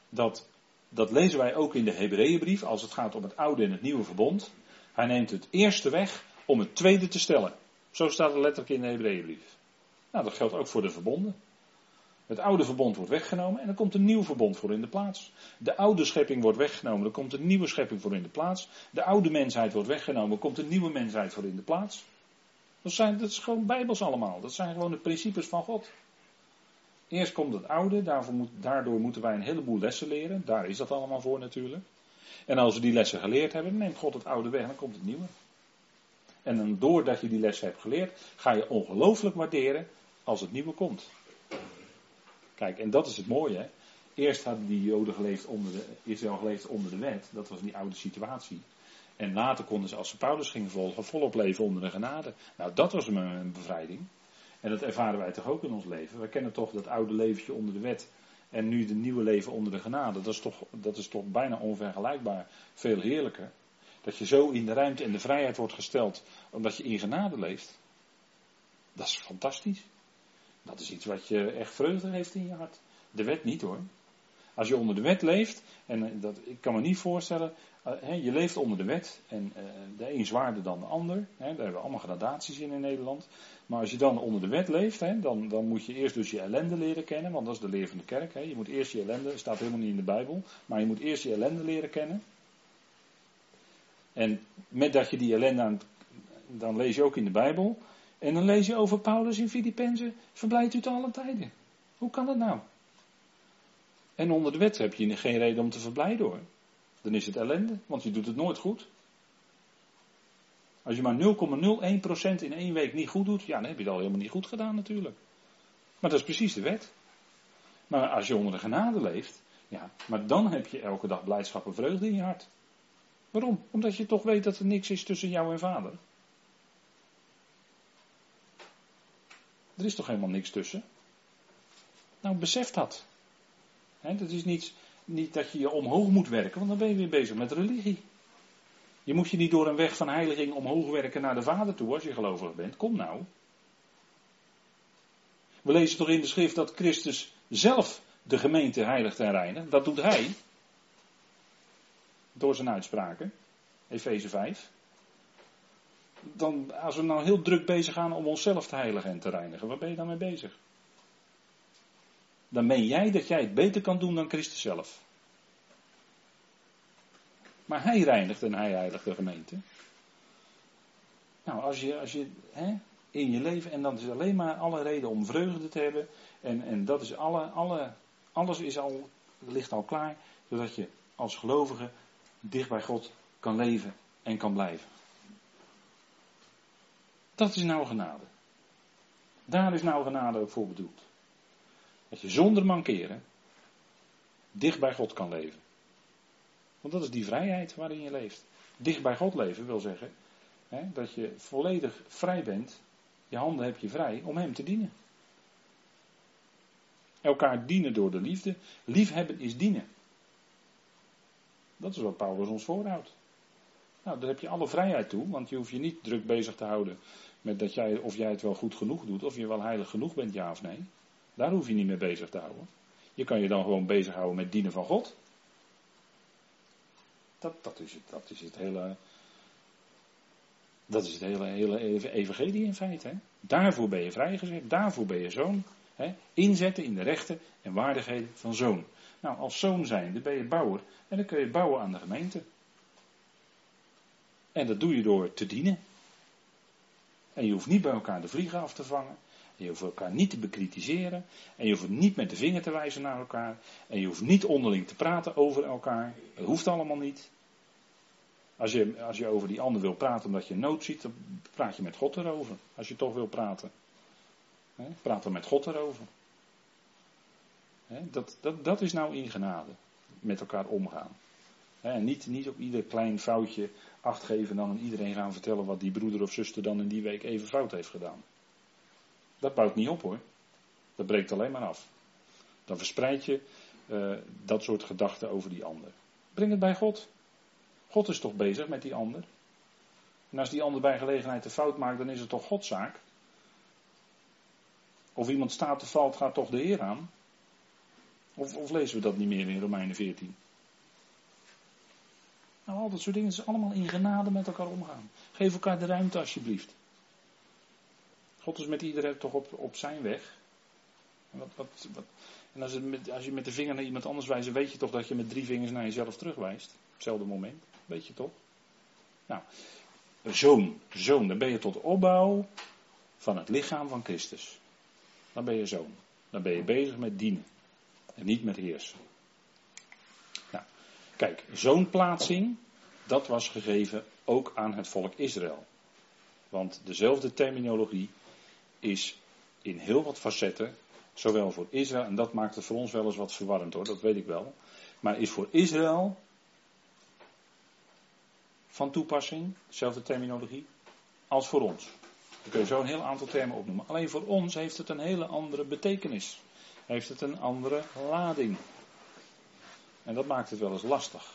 Dat, dat lezen wij ook in de Hebreeënbrief als het gaat om het oude en het nieuwe verbond. Hij neemt het eerste weg om het tweede te stellen. Zo staat het letterlijk in de Hebreeënbrief. Nou, dat geldt ook voor de verbonden. Het oude verbond wordt weggenomen en er komt een nieuw verbond voor in de plaats. De oude schepping wordt weggenomen, er komt een nieuwe schepping voor in de plaats. De oude mensheid wordt weggenomen, er komt een nieuwe mensheid voor in de plaats. Dat, zijn, dat is gewoon bijbels allemaal. Dat zijn gewoon de principes van God. Eerst komt het oude, daarvoor moet, daardoor moeten wij een heleboel lessen leren. Daar is dat allemaal voor natuurlijk. En als we die lessen geleerd hebben, neemt God het oude weg en dan komt het nieuwe. En doordat je die lessen hebt geleerd, ga je ongelooflijk waarderen als het nieuwe komt. Kijk, en dat is het mooie. Eerst hadden die Joden geleefd onder de, Israël geleefd onder de wet. Dat was die oude situatie. En later konden ze, als ze Paulus gingen volgen, volop leven onder de genade. Nou, dat was een bevrijding. En dat ervaren wij toch ook in ons leven. We kennen toch dat oude leventje onder de wet. En nu de nieuwe leven onder de genade. Dat is toch, dat is toch bijna onvergelijkbaar. Veel heerlijker. Dat je zo in de ruimte en de vrijheid wordt gesteld. Omdat je in genade leeft. Dat is fantastisch. Dat is iets wat je echt vreugde heeft in je hart. De wet niet hoor. Als je onder de wet leeft, en eh, dat, ik kan me niet voorstellen, uh, je leeft onder de wet en uh, de een zwaarder dan de ander. Daar hebben we allemaal gradaties in in Nederland. Maar als je dan onder de wet leeft, hè, dan, dan moet je eerst dus je ellende leren kennen, want dat is de leer van de kerk. Hè. Je moet eerst je ellende, staat helemaal niet in de Bijbel, maar je moet eerst je ellende leren kennen. En met dat je die ellende aan dan lees je ook in de Bijbel. En dan lees je over Paulus in Filippenzen, verblijdt u te alle tijden. Hoe kan dat nou? En onder de wet heb je geen reden om te verblijden hoor. Dan is het ellende, want je doet het nooit goed. Als je maar 0,01% in één week niet goed doet, ja, dan heb je het al helemaal niet goed gedaan natuurlijk. Maar dat is precies de wet. Maar als je onder de genade leeft, ja, maar dan heb je elke dag blijdschap en vreugde in je hart. Waarom? Omdat je toch weet dat er niks is tussen jou en vader. Er is toch helemaal niks tussen? Nou, besef dat. dat is niet, niet dat je je omhoog moet werken, want dan ben je weer bezig met religie. Je moet je niet door een weg van heiliging omhoog werken naar de Vader toe als je gelovig bent. Kom nou. We lezen toch in de schrift dat Christus zelf de gemeente heiligt en reinigt. Dat doet hij. Door zijn uitspraken. Efeze 5 dan, als we nou heel druk bezig gaan om onszelf te heiligen en te reinigen, waar ben je dan mee bezig? Dan meen jij dat jij het beter kan doen dan Christus zelf. Maar hij reinigt en hij heiligt de gemeente. Nou, als je, als je hè, in je leven, en dan is alleen maar alle reden om vreugde te hebben. En, en dat is alle, alle, alles is al, ligt al klaar, zodat je als gelovige dicht bij God kan leven en kan blijven. Dat is nou genade. Daar is nou genade voor bedoeld. Dat je zonder mankeren dicht bij God kan leven. Want dat is die vrijheid waarin je leeft. Dicht bij God leven wil zeggen hè, dat je volledig vrij bent. Je handen heb je vrij om Hem te dienen. Elkaar dienen door de liefde. Liefhebben is dienen. Dat is wat Paulus ons voorhoudt. Nou, daar heb je alle vrijheid toe, want je hoeft je niet druk bezig te houden met dat jij, of jij het wel goed genoeg doet, of je wel heilig genoeg bent, ja of nee. Daar hoef je niet mee bezig te houden. Je kan je dan gewoon bezighouden met dienen van God. Dat, dat, is, het, dat is het hele. Dat is het hele, hele evangelie in feite. Hè? Daarvoor ben je vrijgezet, daarvoor ben je zoon. Hè? Inzetten in de rechten en waardigheden van zoon. Nou, als zoon zijnde ben je bouwer en dan kun je bouwen aan de gemeente. En dat doe je door te dienen. En je hoeft niet bij elkaar de vliegen af te vangen. En je hoeft elkaar niet te bekritiseren. En je hoeft niet met de vinger te wijzen naar elkaar. En je hoeft niet onderling te praten over elkaar. Dat hoeft allemaal niet. Als je, als je over die ander wil praten omdat je nood ziet, dan praat je met God erover. Als je toch wil praten. praat dan met God erover. dat, dat, dat is nou in genade. Met elkaar omgaan. En niet, niet op ieder klein foutje acht geven dan aan iedereen gaan vertellen wat die broeder of zuster dan in die week even fout heeft gedaan. Dat bouwt niet op hoor. Dat breekt alleen maar af. Dan verspreid je uh, dat soort gedachten over die ander. Breng het bij God. God is toch bezig met die ander. En als die ander bij gelegenheid de fout maakt, dan is het toch Godzaak. Of iemand staat of valt, gaat toch de Heer aan. Of, of lezen we dat niet meer in Romeinen 14? Nou, al dat soort dingen is allemaal in genade met elkaar omgaan. Geef elkaar de ruimte alsjeblieft. God is met iedereen toch op, op zijn weg. En, wat, wat, en als, met, als, je met de vinger naar iemand anders wijst, weet je toch dat je met drie vingers naar jezelf terugwijst. Op hetzelfde moment. Weet je toch? Nou, zoon, zoon, dan ben je tot opbouw van het lichaam van Christus. Dan ben je zoon. Dan ben je bezig met dienen. En niet met heersen. Kijk, zo'n plaatsing, dat was gegeven ook aan het volk Israël. Want dezelfde terminologie is in heel wat facetten, zowel voor Israël, en dat maakt het voor ons wel eens wat verwarrend hoor, dat weet ik wel. Maar is voor Israël van toepassing, dezelfde terminologie, als voor ons. Dan kun je zo een heel aantal termen opnoemen. Alleen voor ons heeft het een hele andere betekenis. Heeft het een andere lading. En dat maakt het wel eens lastig.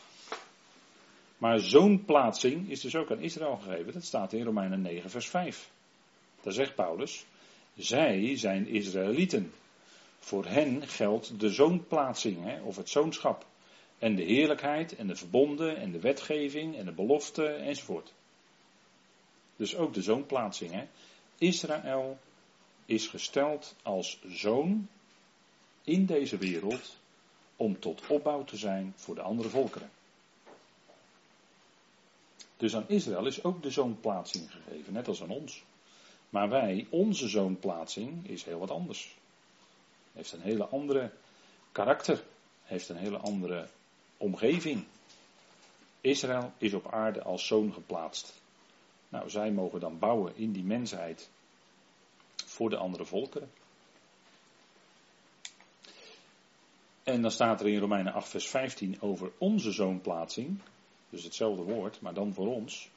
Maar zo'n plaatsing is dus ook aan Israël gegeven. Dat staat in Romeinen 9, vers 5. Daar zegt Paulus: Zij zijn Israëlieten. Voor hen geldt de zoonplaatsing, hè, of het zoonschap. En de heerlijkheid en de verbonden en de wetgeving en de belofte enzovoort. Dus ook de zoonplaatsing. Hè. Israël is gesteld als zoon in deze wereld om tot opbouw te zijn voor de andere volkeren. Dus aan Israël is ook de zoonplaatsing gegeven, net als aan ons. Maar wij, onze zoonplaatsing, is heel wat anders. Heeft een hele andere karakter, heeft een hele andere omgeving. Israël is op aarde als zoon geplaatst. Nou, zij mogen dan bouwen in die mensheid voor de andere volkeren. En dan staat er in Romeinen 8, vers 15 over onze zoonplaatsing. Dus hetzelfde woord, maar dan voor ons.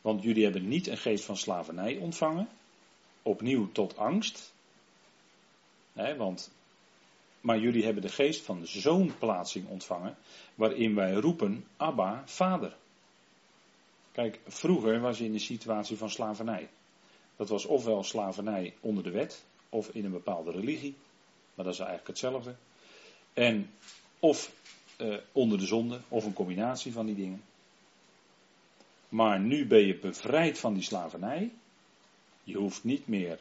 Want jullie hebben niet een geest van slavernij ontvangen. Opnieuw tot angst. Want, maar jullie hebben de geest van zoonplaatsing ontvangen. Waarin wij roepen, Abba, vader. Kijk, vroeger was je in de situatie van slavernij. Dat was ofwel slavernij onder de wet, of in een bepaalde religie. Maar dat is eigenlijk hetzelfde. En of uh, onder de zonde, of een combinatie van die dingen. Maar nu ben je bevrijd van die slavernij. Je hoeft niet meer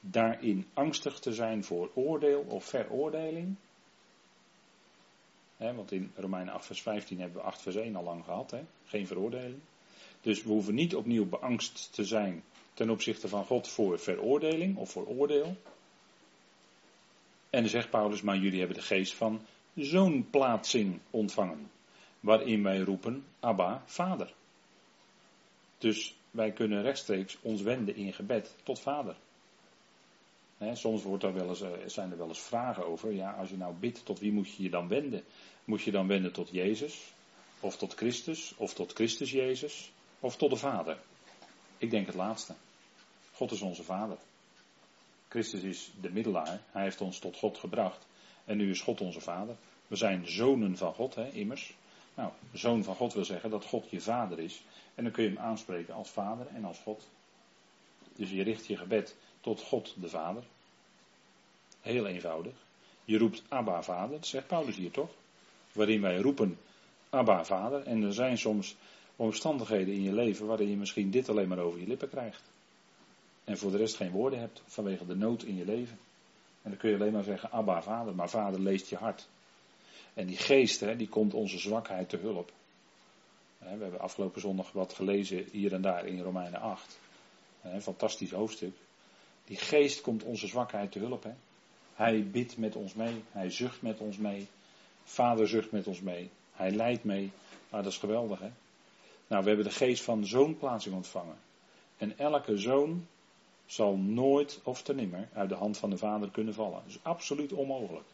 daarin angstig te zijn voor oordeel of veroordeling. want in Romeinen 8 vers 15 hebben we 8 vers 1 al lang gehad. Geen veroordeling. Dus we hoeven niet opnieuw beangst te zijn ten opzichte van God voor veroordeling of voor oordeel. En dan zegt Paulus, maar jullie hebben de geest van zoonplaatsing ontvangen. Waarin wij roepen, Abba, Vader. Dus wij kunnen rechtstreeks ons wenden in gebed tot Vader. soms wordt er wel eens, eh, zijn er wel eens vragen over. Ja, als je nou bidt, tot wie moet je je dan wenden? Moet je dan wenden tot Jezus? Of tot Christus? Of tot Christus Jezus? Of tot de Vader? Ik denk het laatste. God is onze Vader. Christus is de middelaar. Hij heeft ons tot God gebracht. En nu is God onze Vader. We zijn zonen van God, hè, immers. Nou, zoon van God wil zeggen dat God je vader is. En dan kun je hem aanspreken als vader en als God. Dus je richt je gebed tot God de Vader. Heel eenvoudig. Je roept Abba Vader, dat zegt Paulus hier toch? Waarin wij roepen Abba Vader. En er zijn soms omstandigheden in je leven waarin je misschien dit alleen maar over je lippen krijgt. En voor de rest geen woorden hebt vanwege de nood in je leven. En dan kun je alleen maar zeggen Abba Vader, maar Vader leest je hart. En die geest, hè, die komt onze zwakheid te hulp. We hebben afgelopen zondag wat gelezen hier en daar in Romeinen 8. Een fantastisch hoofdstuk. Die geest komt onze zwakheid te hulp. Hè. Hij bidt met ons mee. Hij zucht met ons mee. Vader zucht met ons mee. Hij leidt mee. Maar dat is geweldig hè. Nou, we hebben de geest van zoonplaatsing ontvangen. En elke zoon zal nooit of te nimmer uit de hand van de vader kunnen vallen. Dat is absoluut onmogelijk.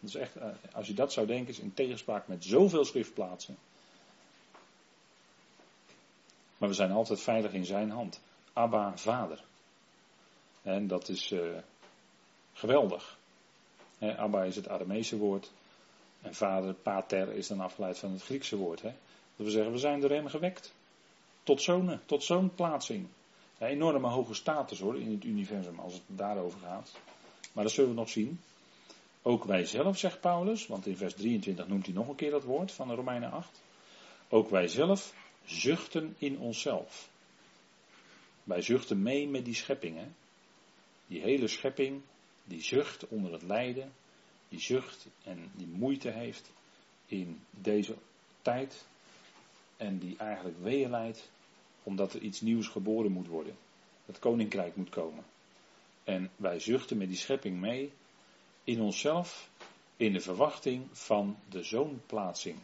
Dat is echt, eh, als je dat zou denken, is in tegenspraak met zoveel schriftplaatsen. Maar we zijn altijd veilig in zijn hand. Abba, vader. En dat is uh, geweldig. Abba is het Aramese woord. En vader, pater, is dan afgeleid van het Griekse woord. Dat we zeggen, we zijn door hem gewekt. Tot zo'n tot zo'n plaatsing. Enorme hoge status hoor in het universum als het daarover gaat. Maar dat zullen we nog zien. Ook wij zelf, zegt Paulus, want in vers 23 noemt hij nog een keer dat woord van de Romeinen 8. Ook wij zelf zuchten in onszelf. Wij zuchten mee met die schepping. Hè? Die hele schepping, die zucht onder het lijden, die zucht en die moeite heeft in deze tijd. En die eigenlijk weeën leidt omdat er iets nieuws geboren moet worden. Het koninkrijk moet komen. En wij zuchten met die schepping mee in onszelf in de verwachting van de zoonplaatsing.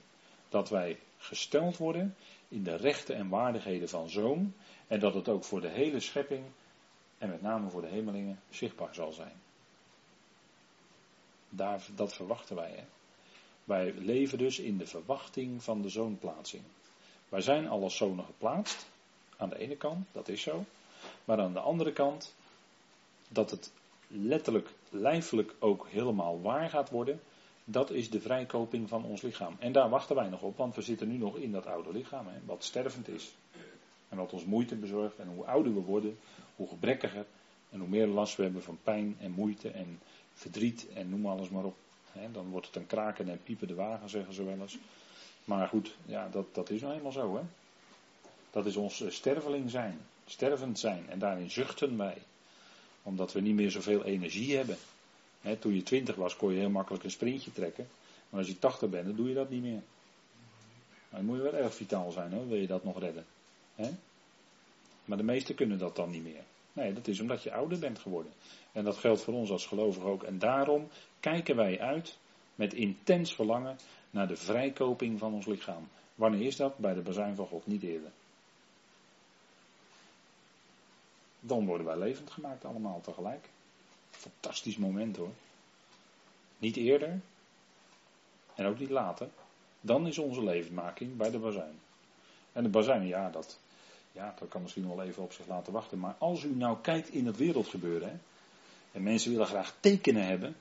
Dat wij gesteld worden in de rechten en waardigheden van zoon en dat het ook voor de hele schepping en met name voor de hemelingen zichtbaar zal zijn. Daar, dat verwachten wij. Hè? Wij leven dus in de verwachting van de zoonplaatsing. Wij zijn al als zonen geplaatst, aan de ene kant, dat is zo. Maar aan de andere kant, dat het letterlijk, lijfelijk ook helemaal waar gaat worden, dat is de vrijkoping van ons lichaam. En daar wachten wij nog op, want we zitten nu nog in dat oude lichaam, hè, wat stervend is. En wat ons moeite bezorgt. En hoe ouder we worden, hoe gebrekkiger En hoe meer last we hebben van pijn en moeite en verdriet en noem alles maar op. Hè, dan wordt het een kraken en piepen de wagen, zeggen ze wel eens. Maar goed, ja, dat, dat is nou eenmaal zo. Hè? Dat is ons sterveling zijn. Stervend zijn. En daarin zuchten wij. Omdat we niet meer zoveel energie hebben. Toen je twintig was kon je heel makkelijk een sprintje trekken. Maar als je tachtig bent, dan doe je dat niet meer. Dan moet je wel erg vitaal zijn hoor, wil je dat nog redden. Maar de meesten kunnen dat dan niet meer. Nee, dat is omdat je ouder bent geworden. En dat geldt voor ons als gelovigen ook. En daarom kijken wij uit met intens verlangen naar de vrijkoping van ons lichaam. Wanneer is dat? Bij de bazuin van God, niet eerder. Dan worden wij levend gemaakt allemaal tegelijk. Fantastisch moment hoor. Niet eerder en ook niet later. Dan is onze levendmaking bij de bazuin. En de bazuin, ja, dat, ja, dat kan misschien wel even op zich laten wachten. Maar als u nou kijkt in het wereldgebeuren, hè, en mensen willen graag tekenen hebben,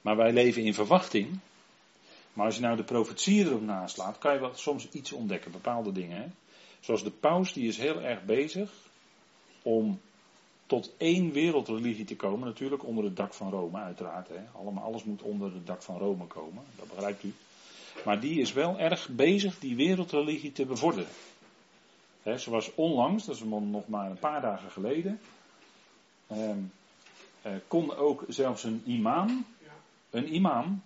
maar wij leven in verwachting. Maar als je nou de profetie erop naslaat, kan je wel soms iets ontdekken, bepaalde dingen. Hè. Zoals de paus, die is heel erg bezig om tot één wereldreligie te komen. Natuurlijk onder het dak van Rome, uiteraard. Hè. Allemaal, alles moet onder het dak van Rome komen, dat begrijpt u. Maar die is wel erg bezig die wereldreligie te bevorderen. He, zoals onlangs, dat is nog maar een paar dagen geleden, ehm, eh, kon ook zelfs een imam, een imam,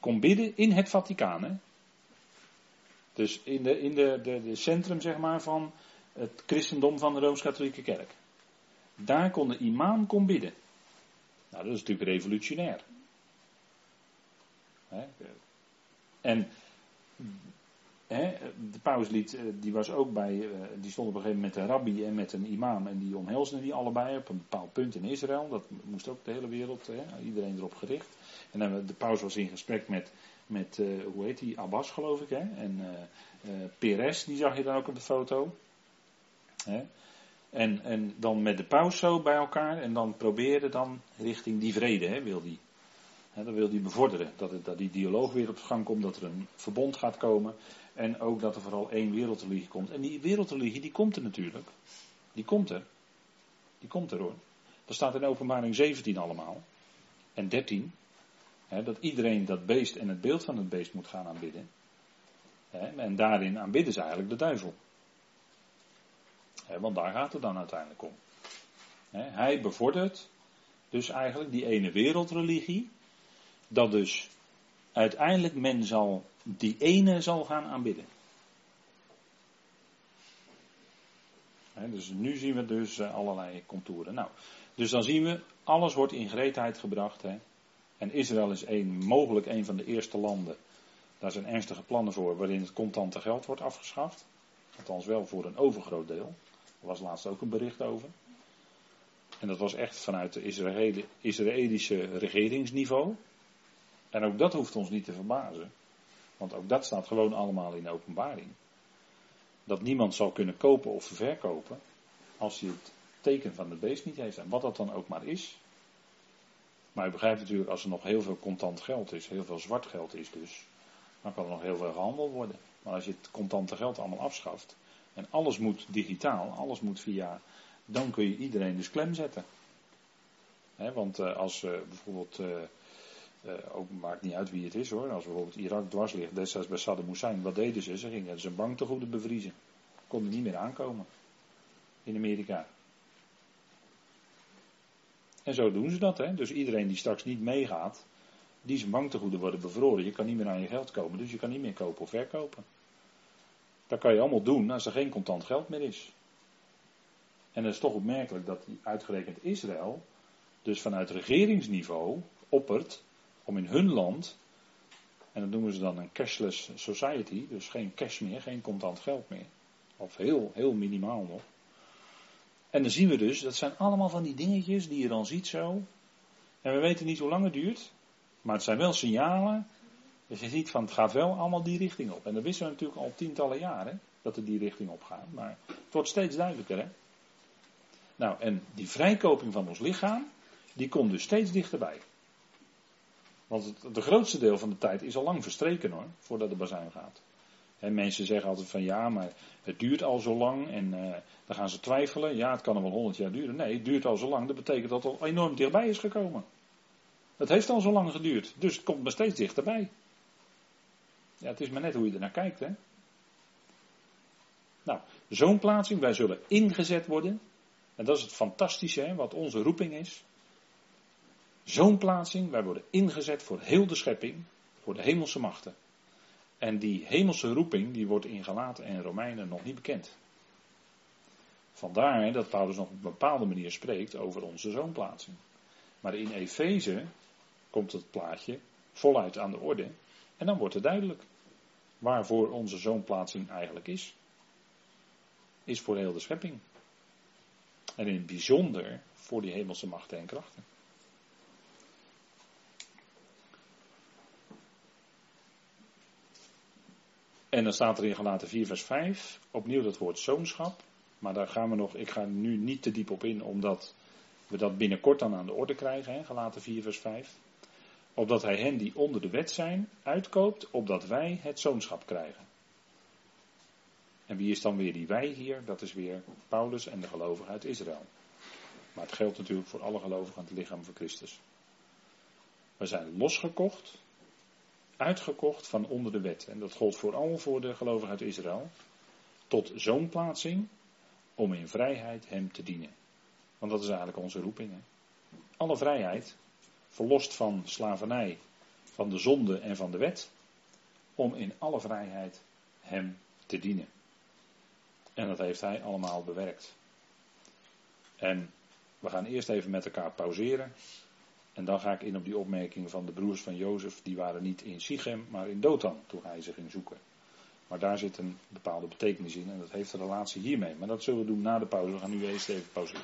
kon bidden in het Vaticaan. Hè? Dus in de, in de, de, de centrum zeg maar, van het christendom van de Rooms-Katholieke Kerk. Daar kon de imam kon bidden. Nou, dat is natuurlijk revolutionair. En de pauslied, eh, die was ook bij, eh, die stond op een gegeven moment met een rabbi en met een imam. En die omhelsden die allebei op een bepaald punt in Israël. Dat moest ook de hele wereld, iedereen erop gericht. En dan, de paus was in gesprek met, met uh, hoe heet die, Abbas geloof ik. Hè? En uh, Peres, die zag je dan ook op de foto. Hè? En, en dan met de paus zo bij elkaar. En dan probeerde dan richting die vrede, hè, wil die. Dat wil hij bevorderen. Dat, het, dat die dialoog weer op gang komt, dat er een verbond gaat komen. En ook dat er vooral één wereldreligie komt. En die wereldreligie, die komt er natuurlijk. Die komt er. Die komt er hoor. Dat staat in openbaring 17 allemaal. En 13. dat iedereen dat beest en het beeld van het beest moet gaan aanbidden. en daarin aanbidden ze eigenlijk de duivel. Want daar gaat het dan uiteindelijk om. hij bevordert dus eigenlijk die ene wereldreligie dat dus uiteindelijk men zal die ene zal gaan aanbidden. dus nu zien we dus eh, allerlei contouren. Nou, dus dan zien we, alles wordt in gereedheid gebracht. En Israël is een, mogelijk een van de eerste landen. Daar zijn ernstige plannen voor waarin het contante geld wordt afgeschaft. Althans wel voor een overgroot deel. Er was laatst ook een bericht over. En dat was echt vanuit het Israëlische regeringsniveau. En ook dat hoeft ons niet te verbazen. Want ook dat staat gewoon allemaal in de openbaring. Dat niemand zal kunnen kopen of verkopen als hij het teken van de beest niet heeft. En wat dat dan ook maar is. Maar u begrijpt natuurlijk, als er nog heel veel contant geld is, heel veel zwart geld is dus, dan kan er nog heel veel gehandeld worden. Maar als je het contante geld allemaal afschaft en alles moet digitaal, alles moet via, dan kun je iedereen dus klem zetten. want uh, als uh, bijvoorbeeld uh, ook maakt niet uit wie het is hoor. Als bijvoorbeeld Irak dwars ligt, destijds bij Saddam Hussein, wat deden ze? Ze gingen zijn banktegoeden bevriezen. Konden niet meer aankomen. In Amerika. En zo doen ze dat, hè. Dus iedereen die straks niet meegaat, die zijn banktegoeden worden bevroren. Je kan niet meer aan je geld komen, dus je kan niet meer kopen of verkopen. Dat kan je allemaal doen als er geen contant geld meer is. En het is toch opmerkelijk dat uitgerekend Israël, dus vanuit regeringsniveau, oppert om in hun land, en dat noemen ze dan een cashless society, dus geen cash meer, geen contant geld meer. Of heel, heel minimaal nog. En dan zien we dus, dat zijn allemaal van die dingetjes die je dan ziet zo. En we weten niet hoe lang het duurt, maar het zijn wel signalen. Dus je ziet van het gaat wel allemaal die richting op. En dat wisten we natuurlijk al tientallen jaren, dat het die richting op gaat. Maar het wordt steeds duidelijker, hè. Nou, en die vrijkoping van ons lichaam, die komt dus steeds dichterbij. Want het de grootste deel van de tijd is al lang verstreken hoor, voordat de bazuin gaat. mensen zeggen altijd van ja, maar het duurt al zo lang en uh, dan gaan ze twijfelen. Ja, het kan er wel honderd jaar duren. Nee, het duurt al zo lang. Dat betekent dat het al enorm dichtbij is gekomen. Het heeft al zo lang geduurd, dus het komt maar steeds dichterbij. Ja, het is maar net hoe je ernaar kijkt, hè. Nou, zo'n plaatsing, wij zullen ingezet worden. En dat is het fantastische, hè, wat onze roeping is. Zo'n plaatsing, wij worden ingezet voor heel de schepping, voor de hemelse machten. En die hemelse roeping, die wordt in Galaten en Romeinen nog niet bekend. Vandaar dat Paulus nog op een bepaalde manier spreekt over onze zoonplaatsing. Maar in Efeze komt het plaatje voluit aan de orde. En dan wordt het duidelijk waarvoor onze zoonplaatsing eigenlijk is. Is voor heel de schepping. En in het bijzonder voor die hemelse machten en krachten. En dan staat er in gelaten 4 vers 5 opnieuw dat woord zoonschap. Maar daar gaan we nog, ik ga nu niet te diep op in, omdat we dat binnenkort dan aan de orde krijgen, hè, gelaten 4 vers 5. Opdat hij hen die onder de wet zijn, uitkoopt, opdat wij het zoonschap krijgen. En wie is dan weer die wij hier? Dat is weer Paulus en de gelovigen uit Israël. Maar het geldt natuurlijk voor alle gelovigen aan het lichaam van Christus. We zijn losgekocht, uitgekocht van onder de wet. En dat gold vooral voor de gelovigen uit Israël. Tot zo'n plaatsing om in vrijheid hem te dienen. Want dat is eigenlijk onze roeping. Hè? Alle vrijheid, verlost van slavernij, van de zonde en van de wet, om in alle vrijheid hem te dienen. En dat heeft hij allemaal bewerkt. En we gaan eerst even met elkaar pauzeren. En dan ga ik in op die opmerking van de broers van Jozef. Die waren niet in Sichem, maar in Dothan toen hij ze ging zoeken. Maar daar zit een bepaalde betekenis in en dat heeft een relatie hiermee. Maar dat zullen we doen na de pauze. We gaan nu eerst even pauzeren.